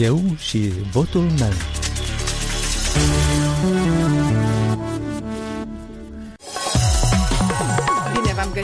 Eu și votul meu.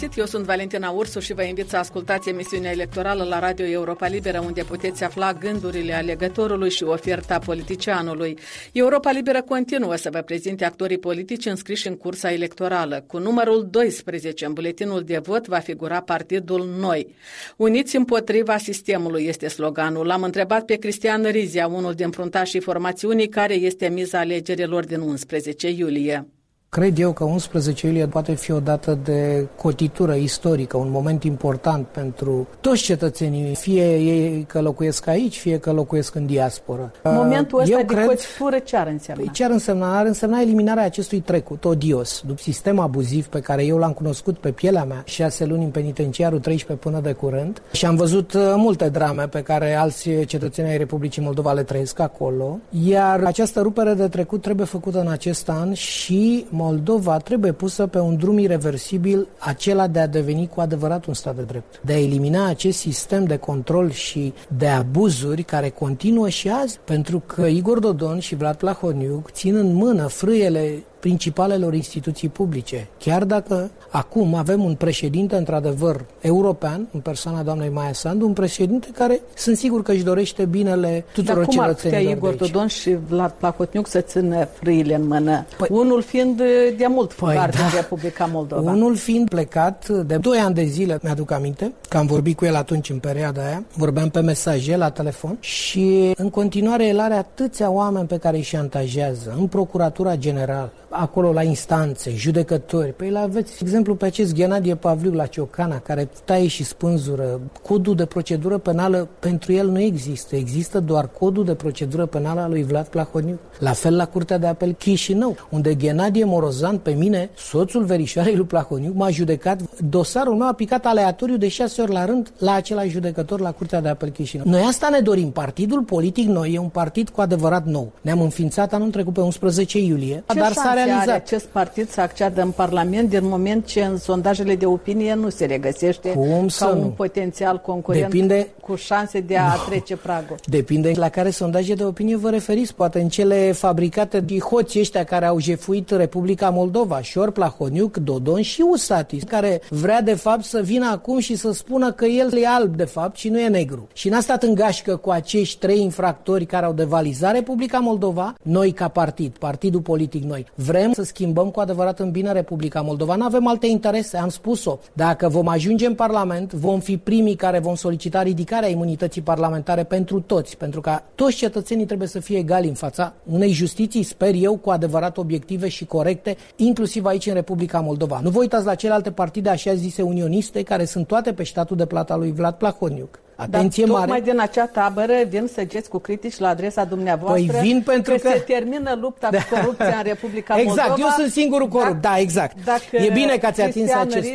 Găsit! Eu sunt Valentina Ursu și vă invit să ascultați emisiunea electorală la Radio Europa Liberă, unde puteți afla gândurile alegătorului și oferta politicianului. Europa Liberă continuă să vă prezinte actorii politici înscriși în cursa electorală. Cu numărul 12 în buletinul de vot va figura partidul Noi. Uniți împotriva sistemului este sloganul. L-am întrebat pe Cristian Rizia, unul din fruntașii formațiunii, care este miza alegerilor din 11 iulie. Cred eu că 11 iulie poate fi o dată de cotitură istorică, un moment important pentru toți cetățenii, fie ei că locuiesc aici, fie că locuiesc în diasporă. Momentul ăsta eu de cred, cotitură ce ar însemna? Ce ar însemna? Ar însemna eliminarea acestui trecut odios, după sistem abuziv pe care eu l-am cunoscut pe pielea mea, șase luni în penitenciarul 13 până de curând și am văzut uh, multe drame pe care alți cetățeni ai Republicii Moldova le trăiesc acolo, iar această rupere de trecut trebuie făcută în acest an și Moldova trebuie pusă pe un drum irreversibil, acela de a deveni cu adevărat un stat de drept. De a elimina acest sistem de control și de abuzuri care continuă și azi, pentru că Igor Dodon și Vlad Plahoniuc țin în mână frâiele principalelor instituții publice. Chiar dacă acum avem un președinte, într-adevăr, european, în persoana doamnei Maia Sandu, un președinte care sunt sigur că își dorește binele tuturor Dar cum cetățenilor ar Igor Dodon și Vlad Placotniuc să țină frâile în mână? Păi, unul fiind de mult păi, da. din Republica Moldova. Unul fiind plecat de 2 ani de zile, mi-aduc aminte, că am vorbit cu el atunci în perioada aia, vorbeam pe mesaje la telefon și în continuare el are atâția oameni pe care îi șantajează în Procuratura Generală, acolo la instanțe, judecători. Păi la aveți exemplu pe acest Ghenadie Pavliu la Ciocana, care taie și spânzură. Codul de procedură penală pentru el nu există. Există doar codul de procedură penală al lui Vlad Plahoniu. La fel la Curtea de Apel Chișinău, unde Ghenadie Morozan pe mine, soțul verișoarei lui Plahoniu, m-a judecat. Dosarul meu a picat aleatoriu de șase ori la rând la același judecător la Curtea de Apel Chișinău. Noi asta ne dorim. Partidul politic noi e un partid cu adevărat nou. Ne-am înființat anul trecut pe 11 iulie, Ce dar s-a realizat. are acest partid să acceadă în Parlament din moment ce în sondajele de opinie nu se regăsește Cum ca un nu? potențial concurent Depinde... cu șanse de a no. trece pragul? Depinde la care sondaje de opinie vă referiți. Poate în cele fabricate de hoții ăștia care au jefuit Republica Moldova, Șor, Plahoniuc, Dodon și Usatis, care vrea de fapt să vină acum și să spună că el e alb de fapt și nu e negru. Și n-a stat în gașcă cu acești trei infractori care au devalizat Republica Moldova, noi ca partid, partidul politic noi, vrem să schimbăm cu adevărat în bine Republica Moldova. Nu avem alte interese, am spus-o. Dacă vom ajunge în Parlament, vom fi primii care vom solicita ridicarea imunității parlamentare pentru toți, pentru că toți cetățenii trebuie să fie egali în fața unei justiții, sper eu, cu adevărat obiective și corecte, inclusiv aici în Republica Moldova. Nu vă uitați la celelalte partide așa zise unioniste, care sunt toate pe statul de plata lui Vlad Plahoniuc. Atenție Dar tocmai mare. din acea tabără vin săgeți cu critici la adresa dumneavoastră păi vin pentru că, că se termină lupta da. cu corupția în Republica exact, Moldova. Exact, eu sunt singurul corupt, da, da exact. Dacă e bine că ați atins acest...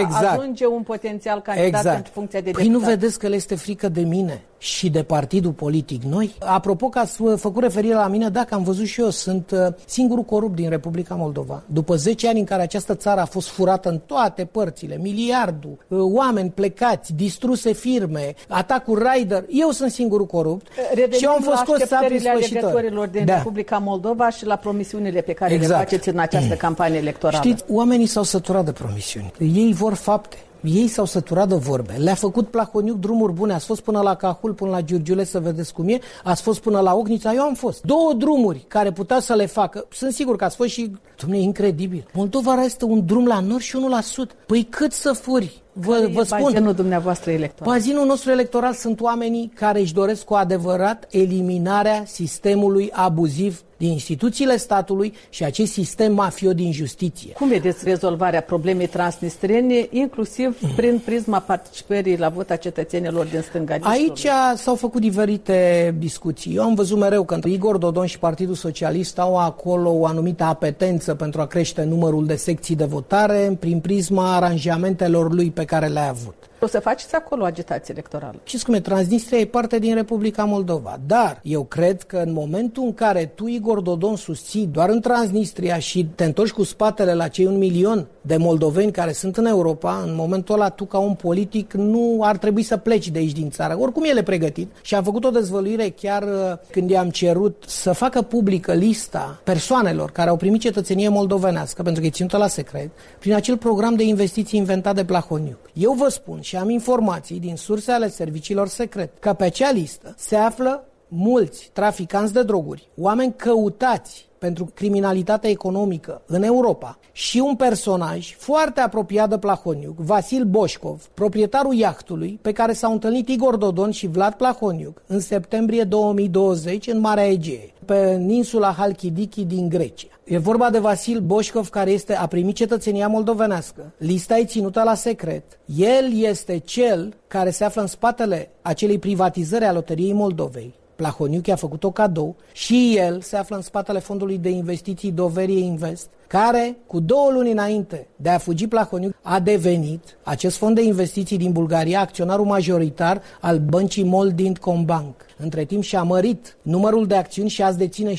exact. ajunge un potențial candidat exact. pentru funcția de deputat. Păi nu vedeți că le este frică de mine și de partidul politic noi? Apropo că ați făcut referire la mine, dacă am văzut și eu, sunt uh, singurul corupt din Republica Moldova. După 10 ani în care această țară a fost furată în toate părțile, miliardul, uh, oameni plecați, distruse firme, atacuri Raider, eu sunt singurul corupt Revenim și eu am fost scos sabri alegătorilor din da. Republica Moldova și la promisiunile pe care exact. le faceți în această campanie electorală. Știți, oamenii s-au săturat de promisiuni. Ei vor fapte. Ei s-au săturat de vorbe. Le-a făcut Plahoniuc drumuri bune. Ați fost până la Cahul, până la Giurgiule să vedeți cum e. Ați fost până la Ocnița. Eu am fost. Două drumuri care putea să le facă. Sunt sigur că ați fost și... Dumnezeu, incredibil. Moldova este un drum la nord și unul la sud. Păi cât să furi? Vă, vă spun. Bazinul dumneavoastră electoral. Bazinul nostru electoral sunt oamenii care își doresc cu adevărat eliminarea sistemului abuziv din instituțiile statului și acest sistem mafio din justiție. Cum vedeți rezolvarea problemei transnistrene, inclusiv prin prisma participării la vot a cetățenilor din stânga Aici s-au făcut diferite discuții. Eu am văzut mereu că Igor Dodon și Partidul Socialist au acolo o anumită apetență pentru a crește numărul de secții de votare prin prisma aranjamentelor lui pe care le-a avut. O să faceți acolo agitație electorală. Știți cum e, Transnistria e parte din Republica Moldova, dar eu cred că în momentul în care tu, Igor Dodon, susții doar în Transnistria și te întorci cu spatele la cei un milion de moldoveni care sunt în Europa, în momentul ăla tu ca un politic nu ar trebui să pleci de aici din țară. Oricum el e pregătit și am făcut o dezvăluire chiar uh, când i-am cerut să facă publică lista persoanelor care au primit cetățenie moldovenească, pentru că e ținută la secret, prin acel program de investiții inventat de Plahoniuc. Eu vă spun și am informații din surse ale serviciilor secret că pe acea listă se află mulți traficanți de droguri, oameni căutați pentru criminalitatea economică în Europa și un personaj foarte apropiat de Plahoniuc, Vasil Boșcov, proprietarul iahtului pe care s-au întâlnit Igor Dodon și Vlad Plahoniuc în septembrie 2020 în Marea Egee, pe insula Halkidiki din Grecia. E vorba de Vasil Boșcov care este, a primit cetățenia moldovenească. Lista e ținută la secret. El este cel care se află în spatele acelei privatizări a Loteriei Moldovei. Plahoniuc a făcut o cadou și el se află în spatele fondului de investiții Doverie Invest, care cu două luni înainte de a fugi Plahoniuc a devenit acest fond de investiții din Bulgaria acționarul majoritar al băncii Moldind Combank. Între timp și-a mărit numărul de acțiuni și azi deține 77%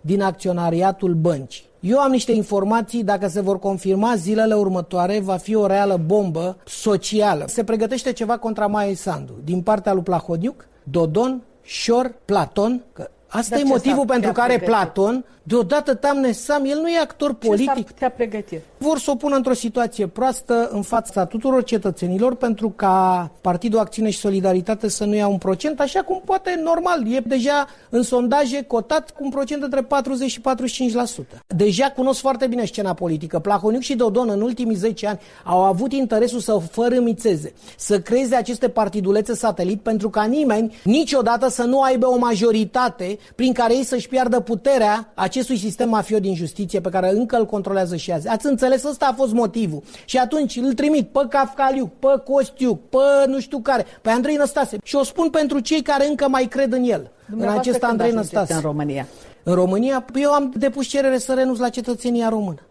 din acționariatul băncii. Eu am niște informații, dacă se vor confirma zilele următoare, va fi o reală bombă socială. Se pregătește ceva contra Maia Sandu, din partea lui Plahodiuc, Dodon, Șor, Platon, că Asta Dar e motivul pentru care pregătit? Platon, deodată Tamne Sam, el nu e actor politic. Ce putea pregăti? Vor să o pună într-o situație proastă în fața tuturor cetățenilor pentru ca Partidul Acțiune și Solidaritate să nu ia un procent, așa cum poate normal. E deja în sondaje cotat cu un procent între 40 și 45%. Deja cunosc foarte bine scena politică. Plahoniuc și Dodon în ultimii 10 ani au avut interesul să fărâmițeze, să creeze aceste partidulețe satelit pentru ca nimeni niciodată să nu aibă o majoritate prin care ei să-și piardă puterea acestui sistem mafiot din justiție pe care încă îl controlează și azi. Ați înțeles? Ăsta a fost motivul. Și atunci îl trimit pe Cafcaliu, pe Costiu, pe nu știu care, pe Andrei Năstase. Și o spun pentru cei care încă mai cred în el, în acest Andrei Năstase. în România? În România, eu am depus cerere să renunț la cetățenia română.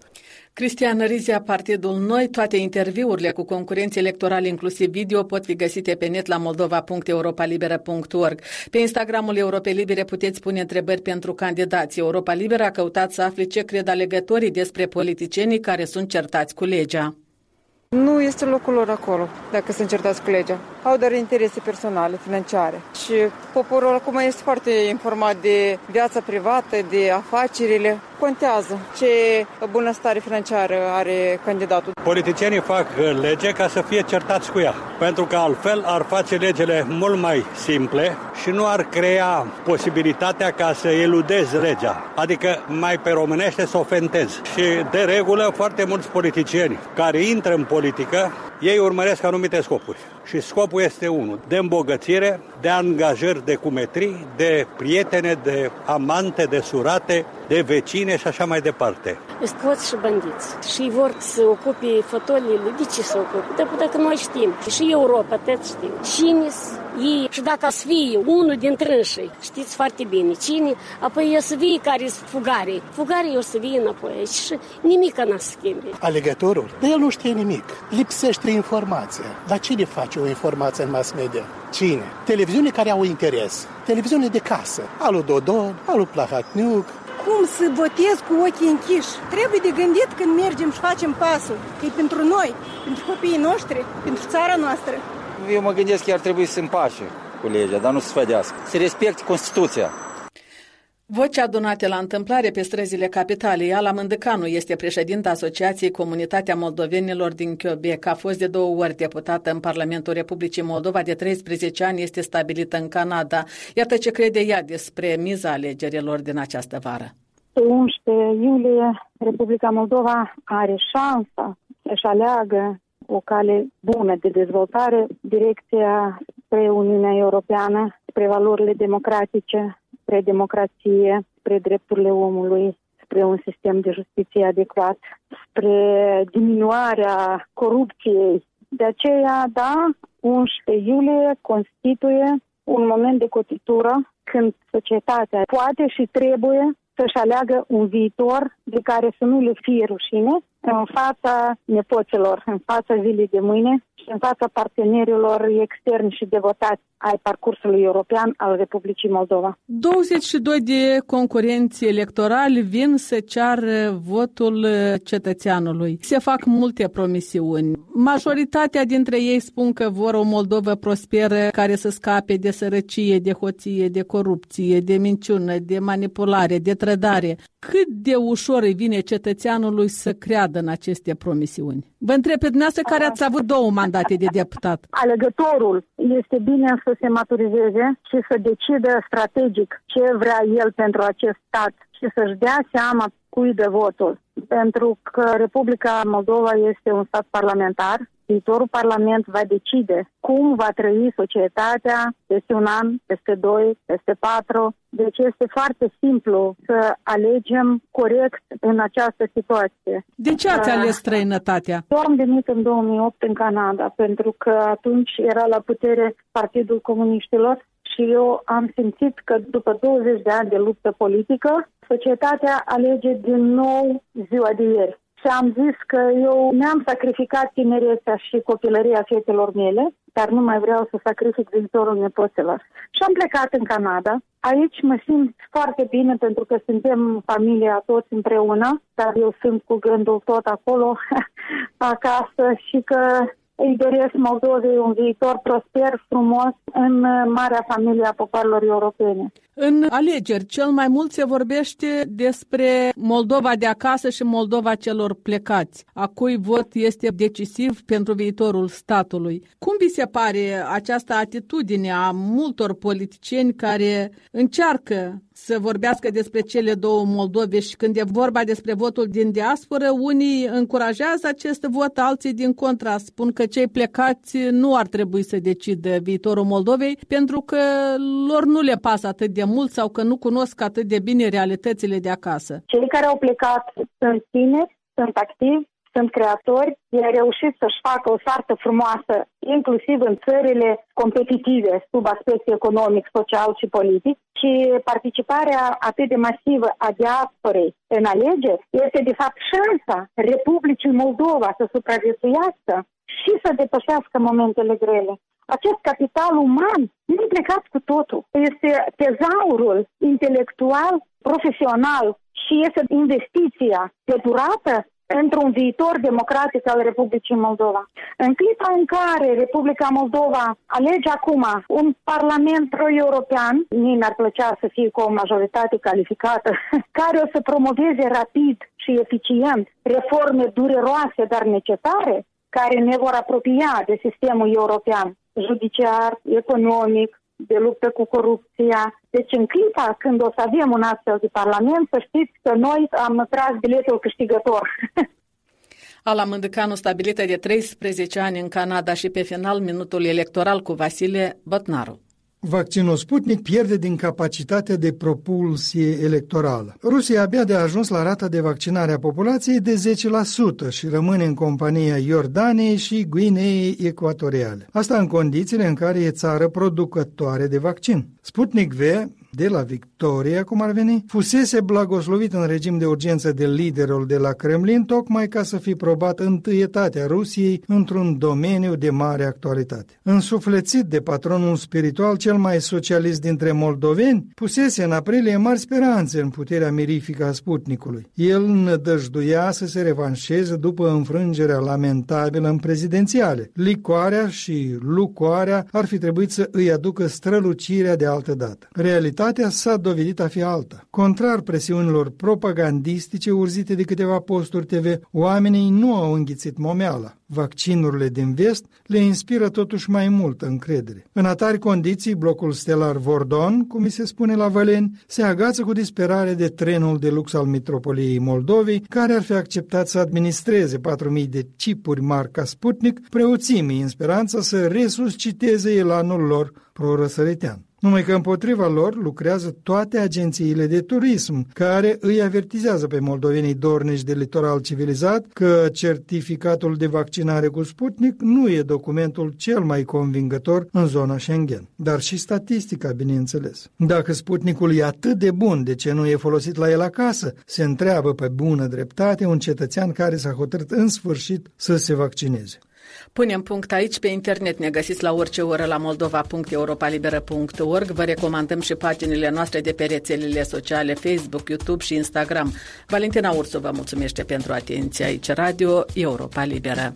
Cristian Rizia, Partidul Noi, toate interviurile cu concurenți electorali, inclusiv video, pot fi găsite pe net la moldova.europalibera.org. Pe Instagramul Europei Libere puteți pune întrebări pentru candidați. Europa Liberă a căutat să afle ce cred alegătorii despre politicienii care sunt certați cu legea. Nu este locul lor acolo, dacă sunt certați cu legea. Au doar interese personale, financiare. Și poporul acum este foarte informat de viața privată, de afacerile. Contează ce bunăstare financiară are candidatul. Politicienii fac lege ca să fie certați cu ea, pentru că altfel ar face legile mult mai simple și nu ar crea posibilitatea ca să eludezi legea, adică mai pe românește să ofentezi. Și de regulă foarte mulți politicieni care intră în politică, ei urmăresc anumite scopuri. Și scopul este unul, de îmbogățire, de angajări de cumetrii, de prietene, de amante, de surate, de vecine și așa mai departe. Scoți și bandiți și vor să ocupe fotoliile. De ce să ocupe? Dar dacă noi știm și Europa, tot știm. Cine ei și dacă să fie unul dintre înșii, știți foarte bine cine, apoi o să fie care sunt fugare. Fugare o să vie înapoi și nimic n-a să schimbe. Alegătorul, de el nu știe nimic. Lipsește informația. Dar cine face o informație în mass media? Cine? Televiziune care au interes. Televiziune de casă. Alu Dodon, alu Plahatniuc, cum să votez cu ochii închiși. Trebuie de gândit când mergem și facem pasul. Că e pentru noi, pentru copiii noștri, pentru țara noastră. Eu mă gândesc că ar trebui să împace cu legea, dar nu să sfădească. Să respecte Constituția. Voce adunate la întâmplare pe străzile capitalei, Ala Mândăcanu este președinta Asociației Comunitatea Moldovenilor din Chiobec. A fost de două ori deputată în Parlamentul Republicii Moldova, de 13 ani este stabilită în Canada. Iată ce crede ea despre miza alegerilor din această vară. Pe 11 iulie, Republica Moldova are șansa să-și aleagă o cale bună de dezvoltare, direcția spre Uniunea Europeană, spre valorile democratice, spre democrație, spre drepturile omului, spre un sistem de justiție adecvat, spre diminuarea corupției. De aceea, da, 11 iulie constituie un moment de cotitură când societatea poate și trebuie să-și aleagă un viitor de care să nu le fie rușine în fața nepoților, în fața zilei de mâine și în fața partenerilor externi și devotați ai parcursului european al Republicii Moldova. 22 de concurenți electorali vin să ceară votul cetățeanului. Se fac multe promisiuni. Majoritatea dintre ei spun că vor o Moldovă prosperă care să scape de sărăcie, de hoție, de corupție, de minciună, de manipulare, de trădare. Cât de ușor îi vine cetățeanului să creadă în aceste promisiuni? Vă întreb pe dumneavoastră care ați avut două mandate de deputat. Alegătorul este bine să se maturizeze și să decidă strategic ce vrea el pentru acest stat și să-și dea seama cui de votul. Pentru că Republica Moldova este un stat parlamentar viitorul Parlament va decide cum va trăi societatea peste un an, peste doi, peste patru. Deci este foarte simplu să alegem corect în această situație. De ce ați ales străinătatea? Eu am venit în 2008 în Canada, pentru că atunci era la putere Partidul Comuniștilor și eu am simțit că după 20 de ani de luptă politică, societatea alege din nou ziua de ieri și am zis că eu mi-am sacrificat tinerețea și copilăria fetelor mele, dar nu mai vreau să sacrific viitorul nepoților. Și am plecat în Canada. Aici mă simt foarte bine pentru că suntem familia toți împreună, dar eu sunt cu gândul tot acolo, acasă și că îi doresc Moldovei un viitor prosper, frumos, în marea familie a popoarelor europene. În alegeri, cel mai mult se vorbește despre Moldova de acasă și Moldova celor plecați, a cui vot este decisiv pentru viitorul statului. Cum vi se pare această atitudine a multor politicieni care încearcă să vorbească despre cele două Moldove și când e vorba despre votul din diasporă, unii încurajează acest vot, alții din contra spun că cei plecați nu ar trebui să decidă viitorul Moldovei pentru că lor nu le pasă atât de mult sau că nu cunosc atât de bine realitățile de acasă. Cei care au plecat sunt tineri, sunt activi, sunt creatori, ei au reușit să-și facă o sartă frumoasă, inclusiv în țările competitive, sub aspect economic, social și politic, și participarea atât de masivă a diasporei în alegeri este, de fapt, șansa Republicii Moldova să supraviețuiască și să depășească momentele grele. Acest capital uman nu plecat cu totul. Este tezaurul intelectual, profesional și este investiția de durată într-un viitor democratic al Republicii Moldova. În clipa în care Republica Moldova alege acum un parlament pro-european, mie mi-ar plăcea să fie cu o majoritate calificată, care o să promoveze rapid și eficient reforme dureroase, dar necesare, care ne vor apropia de sistemul european, judiciar, economic, de luptă cu corupția. Deci în clipa când o să avem un astfel de parlament, să știți că noi am tras biletul câștigător. Ala Mândăcanu, stabilită de 13 ani în Canada și pe final minutul electoral cu Vasile Bătnaru. Vaccinul Sputnik pierde din capacitatea de propulsie electorală. Rusia abia de a ajuns la rata de vaccinare a populației de 10% și rămâne în compania Iordaniei și Guineei Ecuatoriale. Asta în condițiile în care e țară producătoare de vaccin. Sputnik V de la Victoria, cum ar veni, fusese blagoslovit în regim de urgență de liderul de la Kremlin, tocmai ca să fi probat întâietatea Rusiei într-un domeniu de mare actualitate. Însuflețit de patronul spiritual cel mai socialist dintre moldoveni, pusese în aprilie mari speranțe în puterea mirifică a Sputnicului. El nădăjduia să se revanșeze după înfrângerea lamentabilă în prezidențiale. Licoarea și lucoarea ar fi trebuit să îi aducă strălucirea de altă dată. Realitatea realitatea s-a dovedit a fi alta. Contrar presiunilor propagandistice urzite de câteva posturi TV, oamenii nu au înghițit momeala. Vaccinurile din vest le inspiră totuși mai multă încredere. În atari condiții, blocul stelar Vordon, cum mi se spune la Văleni, se agață cu disperare de trenul de lux al metropoliei Moldovei, care ar fi acceptat să administreze 4.000 de chipuri marca Sputnik, preoțimii în speranța să resusciteze elanul lor pro-răsăritean. Numai că împotriva lor lucrează toate agențiile de turism, care îi avertizează pe moldovenii dornici de litoral civilizat că certificatul de vaccinare cu Sputnik nu e documentul cel mai convingător în zona Schengen. Dar și statistica, bineînțeles. Dacă Sputnikul e atât de bun, de ce nu e folosit la el acasă? Se întreabă pe bună dreptate un cetățean care s-a hotărât în sfârșit să se vaccineze. Punem punct aici pe internet, ne găsiți la orice oră la moldova.europalibera.org. Vă recomandăm și paginile noastre de pe rețelele sociale Facebook, YouTube și Instagram. Valentina Ursu vă mulțumește pentru atenție aici, Radio Europa Liberă.